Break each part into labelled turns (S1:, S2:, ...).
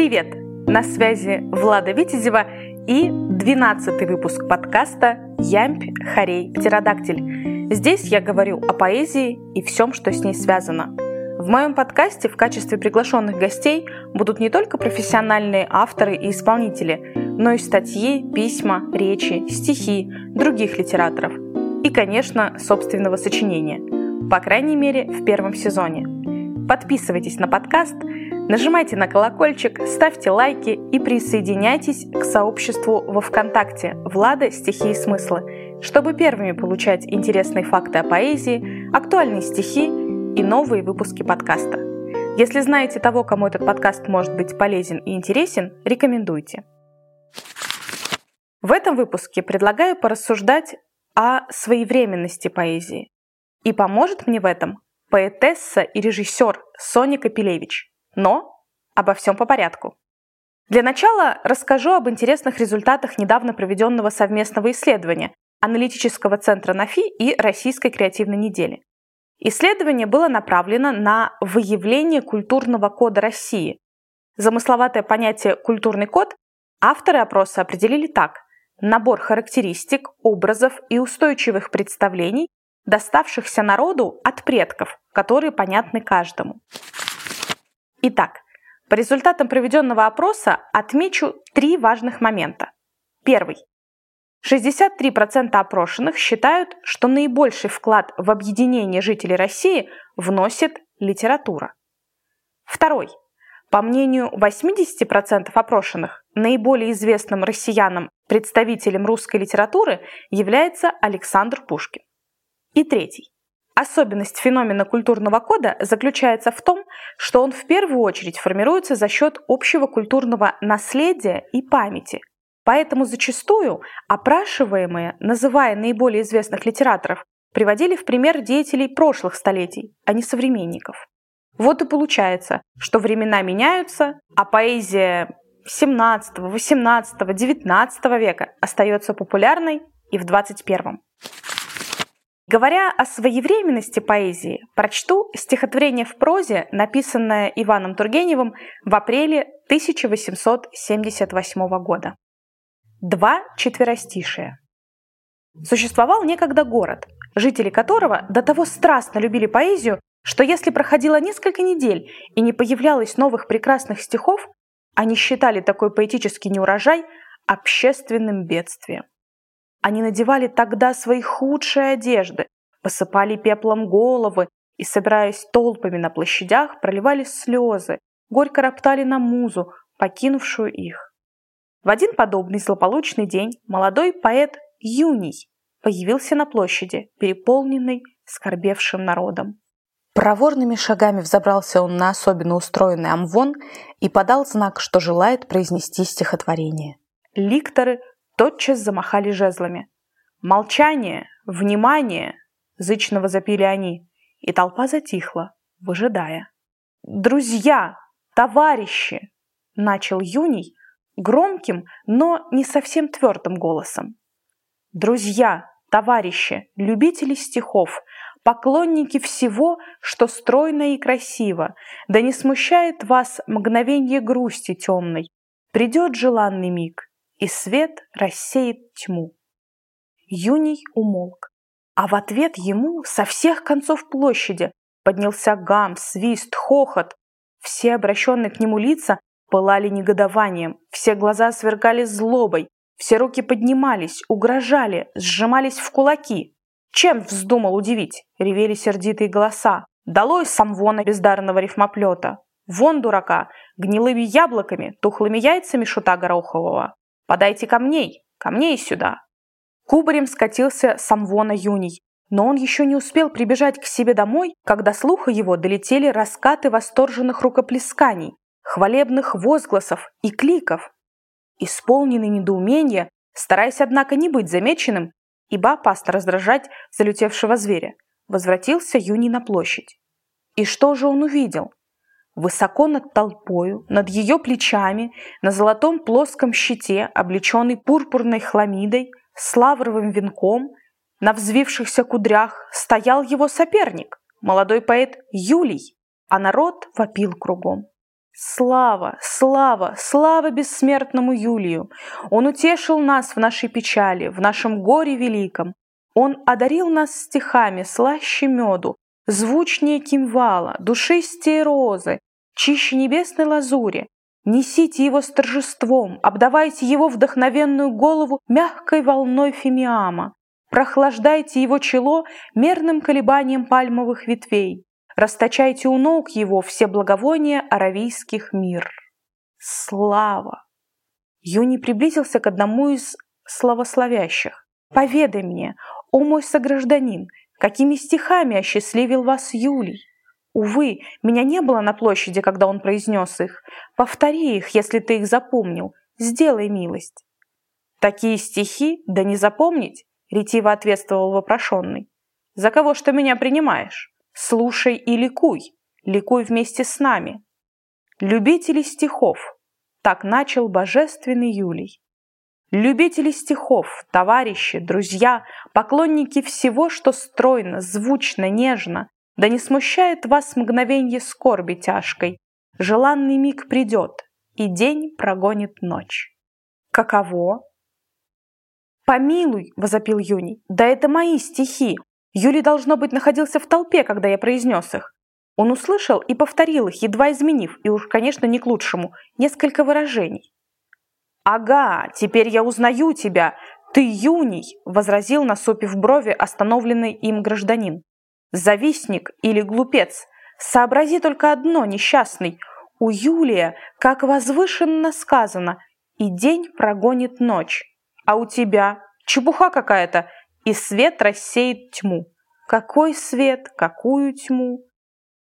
S1: Привет! На связи Влада Витязева и 12 выпуск подкаста «Ямпь, Харей, Птеродактиль». Здесь я говорю о поэзии и всем, что с ней связано. В моем подкасте в качестве приглашенных гостей будут не только профессиональные авторы и исполнители, но и статьи, письма, речи, стихи других литераторов и, конечно, собственного сочинения. По крайней мере, в первом сезоне. Подписывайтесь на подкаст – Нажимайте на колокольчик, ставьте лайки и присоединяйтесь к сообществу во ВКонтакте «Влада. Стихи и смыслы», чтобы первыми получать интересные факты о поэзии, актуальные стихи и новые выпуски подкаста. Если знаете того, кому этот подкаст может быть полезен и интересен, рекомендуйте. В этом выпуске предлагаю порассуждать о своевременности поэзии. И поможет мне в этом поэтесса и режиссер Соня Капелевич – но обо всем по порядку. Для начала расскажу об интересных результатах недавно проведенного совместного исследования аналитического центра НАФИ и Российской креативной недели. Исследование было направлено на выявление культурного кода России. Замысловатое понятие «культурный код» авторы опроса определили так – набор характеристик, образов и устойчивых представлений, доставшихся народу от предков, которые понятны каждому. Итак, по результатам проведенного опроса отмечу три важных момента. Первый. 63% опрошенных считают, что наибольший вклад в объединение жителей России вносит литература. Второй. По мнению 80% опрошенных, наиболее известным россиянам представителем русской литературы является Александр Пушкин. И третий. Особенность феномена культурного кода заключается в том, что он в первую очередь формируется за счет общего культурного наследия и памяти. Поэтому зачастую опрашиваемые, называя наиболее известных литераторов, приводили в пример деятелей прошлых столетий, а не современников. Вот и получается, что времена меняются, а поэзия 17, 18, 19 века остается популярной и в 21. Говоря о своевременности поэзии, прочту стихотворение в прозе, написанное Иваном Тургеневым в апреле 1878 года. Два четверостишия. Существовал некогда город, жители которого до того страстно любили поэзию, что если проходило несколько недель и не появлялось новых прекрасных стихов, они считали такой поэтический неурожай общественным бедствием. Они надевали тогда свои худшие одежды, посыпали пеплом головы и, собираясь толпами на площадях, проливали слезы, горько роптали на музу, покинувшую их. В один подобный злополучный день молодой поэт Юний появился на площади, переполненный скорбевшим народом. Проворными шагами взобрался он на особенно устроенный амвон и подал знак, что желает произнести стихотворение. Ликторы тотчас замахали жезлами. «Молчание! Внимание!» – зычно возопили они, и толпа затихла, выжидая. «Друзья! Товарищи!» – начал Юний громким, но не совсем твердым голосом. «Друзья, товарищи, любители стихов, поклонники всего, что стройно и красиво, да не смущает вас мгновенье грусти темной, придет желанный миг, и свет рассеет тьму. Юний умолк, а в ответ ему со всех концов площади поднялся гам, свист, хохот. Все обращенные к нему лица пылали негодованием, все глаза свергали злобой, все руки поднимались, угрожали, сжимались в кулаки. Чем вздумал удивить? Ревели сердитые голоса. Долой самвона бездарного рифмоплета. Вон дурака, гнилыми яблоками, тухлыми яйцами шута горохового. Подайте камней, камней сюда!» Кубарем скатился Самвона Юний, но он еще не успел прибежать к себе домой, когда слуха его долетели раскаты восторженных рукоплесканий, хвалебных возгласов и кликов. Исполненный недоумения, стараясь, однако, не быть замеченным, ибо опасно раздражать залетевшего зверя, возвратился Юний на площадь. И что же он увидел? Высоко над толпою, над ее плечами, на золотом плоском щите, облеченный пурпурной хламидой, с лавровым венком, на взвившихся кудрях стоял его соперник, молодой поэт Юлий, а народ вопил кругом. Слава, слава, слава бессмертному Юлию! Он утешил нас в нашей печали, в нашем горе великом. Он одарил нас стихами слаще меду, звучнее кимвала, душистее розы, чище небесной лазури. Несите его с торжеством, обдавайте его вдохновенную голову мягкой волной фимиама, прохлаждайте его чело мерным колебанием пальмовых ветвей, расточайте у ног его все благовония аравийских мир. Слава! Юни приблизился к одному из славословящих. «Поведай мне, о мой согражданин, какими стихами осчастливил вас Юлий?» Увы, меня не было на площади, когда он произнес их. Повтори их, если ты их запомнил. Сделай милость. Такие стихи, да не запомнить, ретиво ответствовал вопрошенный. За кого что меня принимаешь? Слушай и ликуй, ликуй вместе с нами. Любители стихов, так начал божественный Юлий. Любители стихов, товарищи, друзья, поклонники всего, что стройно, звучно, нежно, да не смущает вас мгновенье скорби тяжкой. Желанный миг придет, и день прогонит ночь. Каково? «Помилуй!» — возопил Юний. «Да это мои стихи! Юлий, должно быть, находился в толпе, когда я произнес их. Он услышал и повторил их, едва изменив, и уж, конечно, не к лучшему, несколько выражений. «Ага, теперь я узнаю тебя! Ты Юний!» — возразил, насупив брови, остановленный им гражданин. Завистник или глупец. Сообрази только одно, несчастный. У Юлия, как возвышенно сказано, и день прогонит ночь. А у тебя чепуха какая-то, и свет рассеет тьму. Какой свет, какую тьму?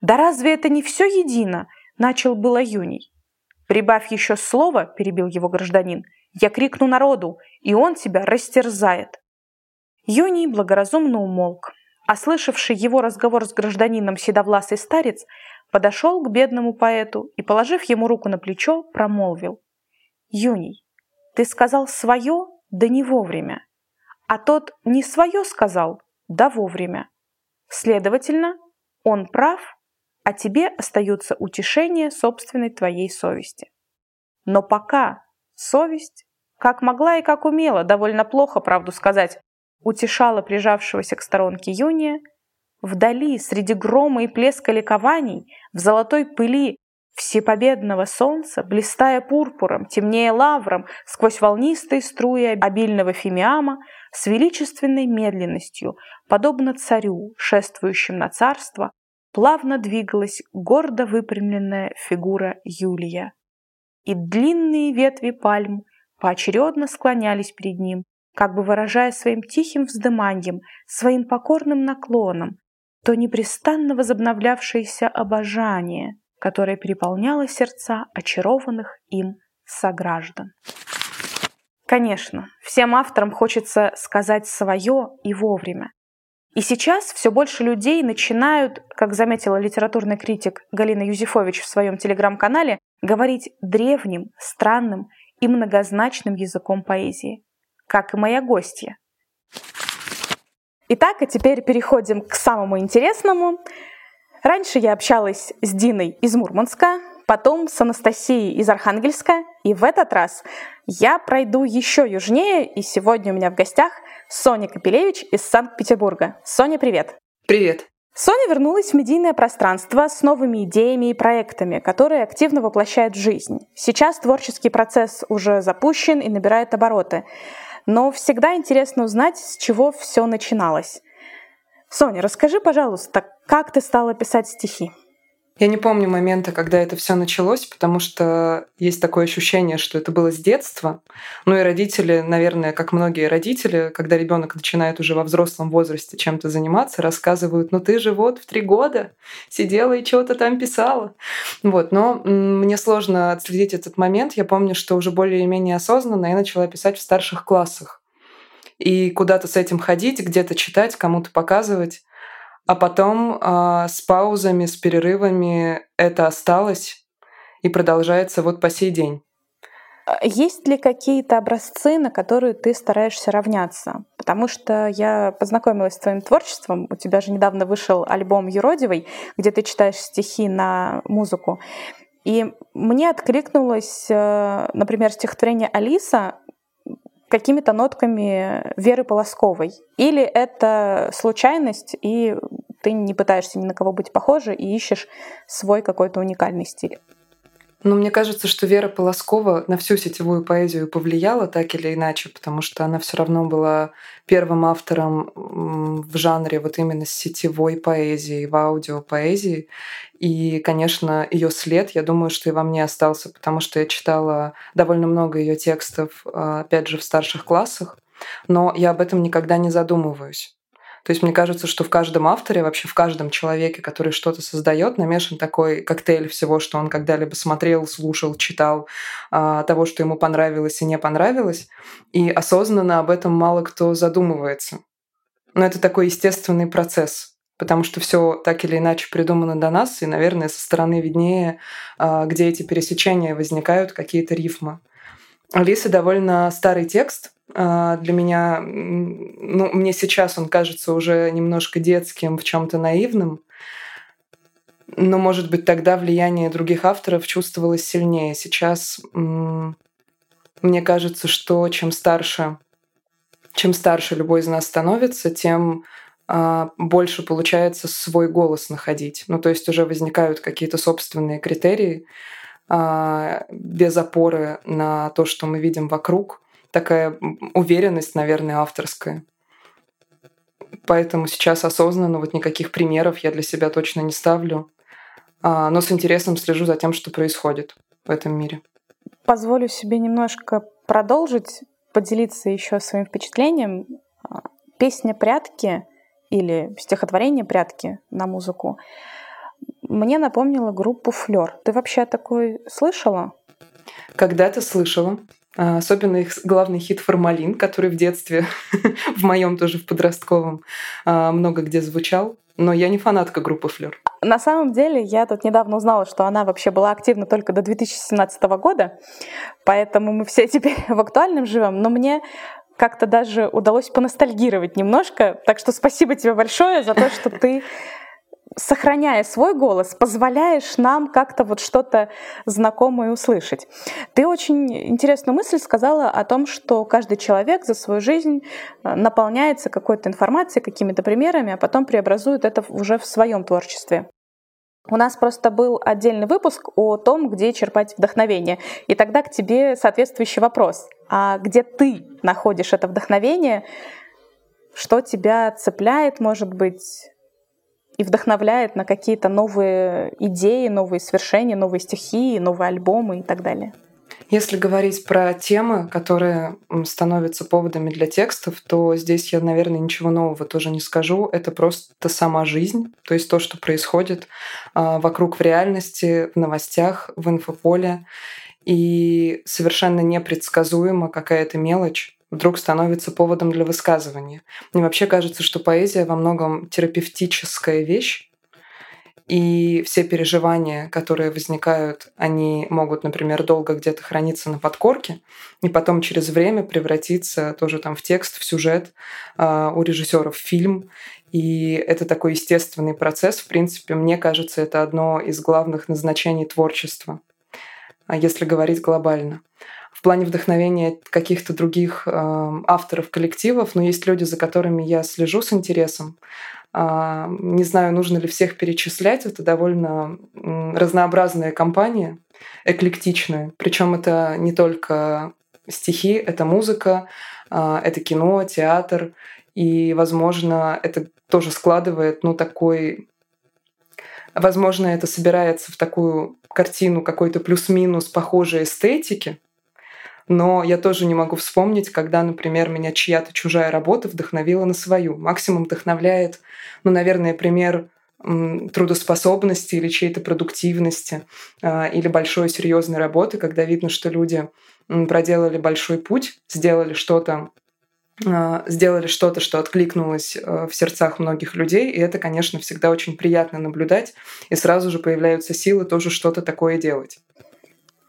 S1: Да разве это не все едино? Начал было Юний. Прибавь еще слово, перебил его гражданин, я крикну народу, и он тебя растерзает. Юний благоразумно умолк а слышавший его разговор с гражданином седовласый старец подошел к бедному поэту и, положив ему руку на плечо, промолвил. «Юний, ты сказал свое, да не вовремя, а тот не свое сказал, да вовремя. Следовательно, он прав, а тебе остается утешение собственной твоей совести. Но пока совесть, как могла и как умела, довольно плохо, правду сказать, утешала прижавшегося к сторонке Юния, вдали, среди грома и плеска ликований, в золотой пыли всепобедного солнца, блистая пурпуром, темнее лавром, сквозь волнистые струи обильного фимиама, с величественной медленностью, подобно царю, шествующим на царство, плавно двигалась гордо выпрямленная фигура Юлия. И длинные ветви пальм поочередно склонялись перед ним, как бы выражая своим тихим вздыманием, своим покорным наклоном, то непрестанно возобновлявшееся обожание, которое переполняло сердца очарованных им сограждан. Конечно, всем авторам хочется сказать свое и вовремя. И сейчас все больше людей начинают, как заметила литературный критик Галина Юзефович в своем телеграм-канале, говорить древним, странным и многозначным языком поэзии как и моя гостья. Итак, а теперь переходим к самому интересному. Раньше я общалась с Диной из Мурманска, потом с Анастасией из Архангельска, и в этот раз я пройду еще южнее, и сегодня у меня в гостях Соня Капелевич из Санкт-Петербурга. Соня, привет!
S2: Привет!
S1: Соня вернулась в медийное пространство с новыми идеями и проектами, которые активно воплощает в жизнь. Сейчас творческий процесс уже запущен и набирает обороты. Но всегда интересно узнать, с чего все начиналось. Соня, расскажи, пожалуйста, как ты стала писать стихи?
S2: Я не помню момента, когда это все началось, потому что есть такое ощущение, что это было с детства. Ну и родители, наверное, как многие родители, когда ребенок начинает уже во взрослом возрасте чем-то заниматься, рассказывают, ну ты же вот в три года сидела и что-то там писала. Вот, но мне сложно отследить этот момент. Я помню, что уже более-менее осознанно я начала писать в старших классах. И куда-то с этим ходить, где-то читать, кому-то показывать. А потом э, с паузами, с перерывами это осталось и продолжается вот по сей день.
S1: А есть ли какие-то образцы, на которые ты стараешься равняться? Потому что я познакомилась с твоим творчеством. У тебя же недавно вышел альбом Юродивый, где ты читаешь стихи на музыку. И мне откликнулось, э, например, стихотворение «Алиса» какими-то нотками Веры Полосковой. Или это случайность, и ты не пытаешься ни на кого быть похожа и ищешь свой какой-то уникальный стиль.
S2: Но мне кажется, что Вера Полоскова на всю сетевую поэзию повлияла так или иначе, потому что она все равно была первым автором в жанре вот именно сетевой поэзии, в аудиопоэзии. И, конечно, ее след, я думаю, что и во мне остался, потому что я читала довольно много ее текстов, а, опять же, в старших классах, но я об этом никогда не задумываюсь. То есть мне кажется, что в каждом авторе, вообще в каждом человеке, который что-то создает, намешан такой коктейль всего, что он когда-либо смотрел, слушал, читал, а, того, что ему понравилось и не понравилось. И осознанно об этом мало кто задумывается. Но это такой естественный процесс потому что все так или иначе придумано до нас, и, наверное, со стороны виднее, а, где эти пересечения возникают, какие-то рифмы. Алиса довольно старый текст, для меня, ну, мне сейчас он кажется уже немножко детским, в чем-то наивным, но, может быть, тогда влияние других авторов чувствовалось сильнее. Сейчас мне кажется, что чем старше, чем старше любой из нас становится, тем а, больше получается свой голос находить. Ну, то есть уже возникают какие-то собственные критерии а, без опоры на то, что мы видим вокруг – такая уверенность, наверное, авторская. Поэтому сейчас осознанно вот никаких примеров я для себя точно не ставлю, а, но с интересом слежу за тем, что происходит в этом мире.
S1: Позволю себе немножко продолжить, поделиться еще своим впечатлением. А, песня «Прятки» или стихотворение «Прятки» на музыку мне напомнила группу «Флёр». Ты вообще такой слышала?
S2: Когда-то слышала. А, особенно их главный хит «Формалин», который в детстве, в моем тоже в подростковом, а, много где звучал. Но я не фанатка группы «Флёр».
S1: На самом деле, я тут недавно узнала, что она вообще была активна только до 2017 года, поэтому мы все теперь в актуальном живем. Но мне как-то даже удалось поностальгировать немножко. Так что спасибо тебе большое за то, что ты сохраняя свой голос, позволяешь нам как-то вот что-то знакомое услышать. Ты очень интересную мысль сказала о том, что каждый человек за свою жизнь э, наполняется какой-то информацией, какими-то примерами, а потом преобразует это уже в своем творчестве. У нас просто был отдельный выпуск о том, где черпать вдохновение. И тогда к тебе соответствующий вопрос. А где ты находишь это вдохновение? Что тебя цепляет, может быть, и вдохновляет на какие-то новые идеи, новые свершения, новые стихи, новые альбомы и так далее.
S2: Если говорить про темы, которые становятся поводами для текстов, то здесь я, наверное, ничего нового тоже не скажу. Это просто сама жизнь, то есть то, что происходит а, вокруг в реальности, в новостях, в инфополе. И совершенно непредсказуемо какая-то мелочь вдруг становится поводом для высказывания. Мне вообще кажется, что поэзия во многом терапевтическая вещь, и все переживания, которые возникают, они могут, например, долго где-то храниться на подкорке, и потом через время превратиться тоже там в текст, в сюжет, э, у режиссеров фильм. И это такой естественный процесс. В принципе, мне кажется, это одно из главных назначений творчества, а если говорить глобально плане вдохновения каких-то других э, авторов, коллективов, но есть люди, за которыми я слежу с интересом. Э, не знаю, нужно ли всех перечислять. Это довольно разнообразная компания, эклектичная. Причем это не только стихи, это музыка, э, это кино, театр. И, возможно, это тоже складывает, ну, такой Возможно, это собирается в такую картину какой-то плюс-минус похожей эстетики, но я тоже не могу вспомнить, когда, например, меня чья-то чужая работа вдохновила на свою. Максимум вдохновляет, ну, наверное, пример трудоспособности или чьей-то продуктивности а, или большой серьезной работы, когда видно, что люди проделали большой путь, сделали что-то а, сделали что-то, что откликнулось э, в сердцах многих людей, и это, конечно, всегда очень приятно наблюдать, и сразу же появляются силы тоже что-то такое делать.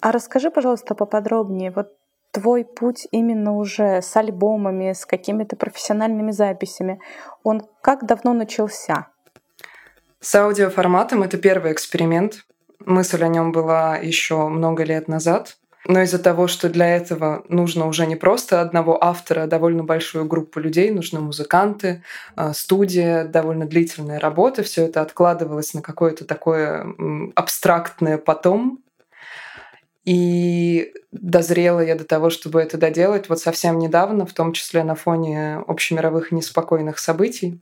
S1: А расскажи, пожалуйста, поподробнее, вот твой путь именно уже с альбомами, с какими-то профессиональными записями, он как давно начался?
S2: С аудиоформатом это первый эксперимент. Мысль о нем была еще много лет назад. Но из-за того, что для этого нужно уже не просто одного автора, а довольно большую группу людей, нужны музыканты, а, студия, довольно длительная работа, все это откладывалось на какое-то такое абстрактное потом. И дозрела я до того, чтобы это доделать вот совсем недавно, в том числе на фоне общемировых неспокойных событий.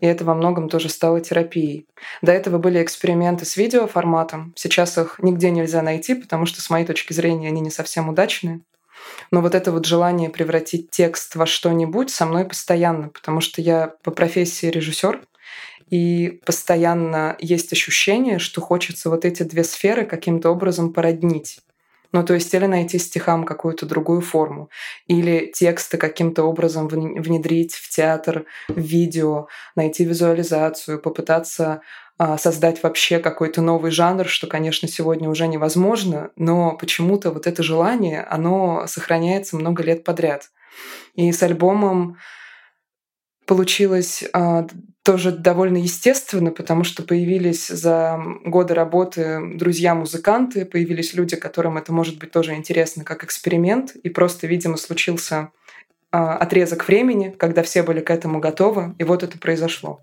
S2: И это во многом тоже стало терапией. До этого были эксперименты с видеоформатом. Сейчас их нигде нельзя найти, потому что, с моей точки зрения, они не совсем удачные. Но вот это вот желание превратить текст во что-нибудь со мной постоянно, потому что я по профессии режиссер, и постоянно есть ощущение, что хочется вот эти две сферы каким-то образом породнить. Ну, то есть или найти стихам какую-то другую форму, или тексты каким-то образом внедрить в театр, в видео, найти визуализацию, попытаться а, создать вообще какой-то новый жанр, что, конечно, сегодня уже невозможно, но почему-то вот это желание, оно сохраняется много лет подряд. И с альбомом получилось а, тоже довольно естественно, потому что появились за годы работы друзья-музыканты, появились люди, которым это может быть тоже интересно как эксперимент, и просто, видимо, случился а, отрезок времени, когда все были к этому готовы, и вот это произошло.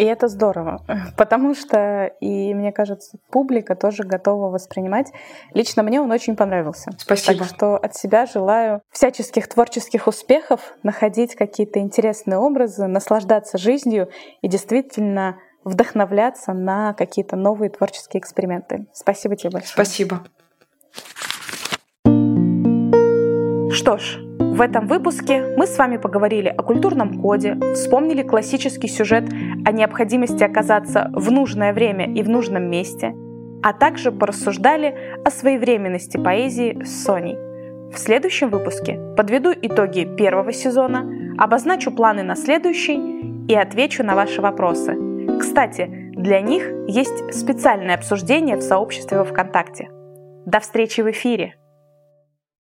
S1: И это здорово, потому что, и мне кажется, публика тоже готова воспринимать. Лично мне он очень понравился.
S2: Спасибо.
S1: Так что от себя желаю всяческих творческих успехов, находить какие-то интересные образы, наслаждаться жизнью и действительно вдохновляться на какие-то новые творческие эксперименты. Спасибо тебе большое.
S2: Спасибо.
S1: Что ж, в этом выпуске мы с вами поговорили о культурном коде, вспомнили классический сюжет о необходимости оказаться в нужное время и в нужном месте, а также порассуждали о своевременности поэзии с Соней. В следующем выпуске подведу итоги первого сезона, обозначу планы на следующий и отвечу на ваши вопросы. Кстати, для них есть специальное обсуждение в сообществе во ВКонтакте. До встречи в эфире!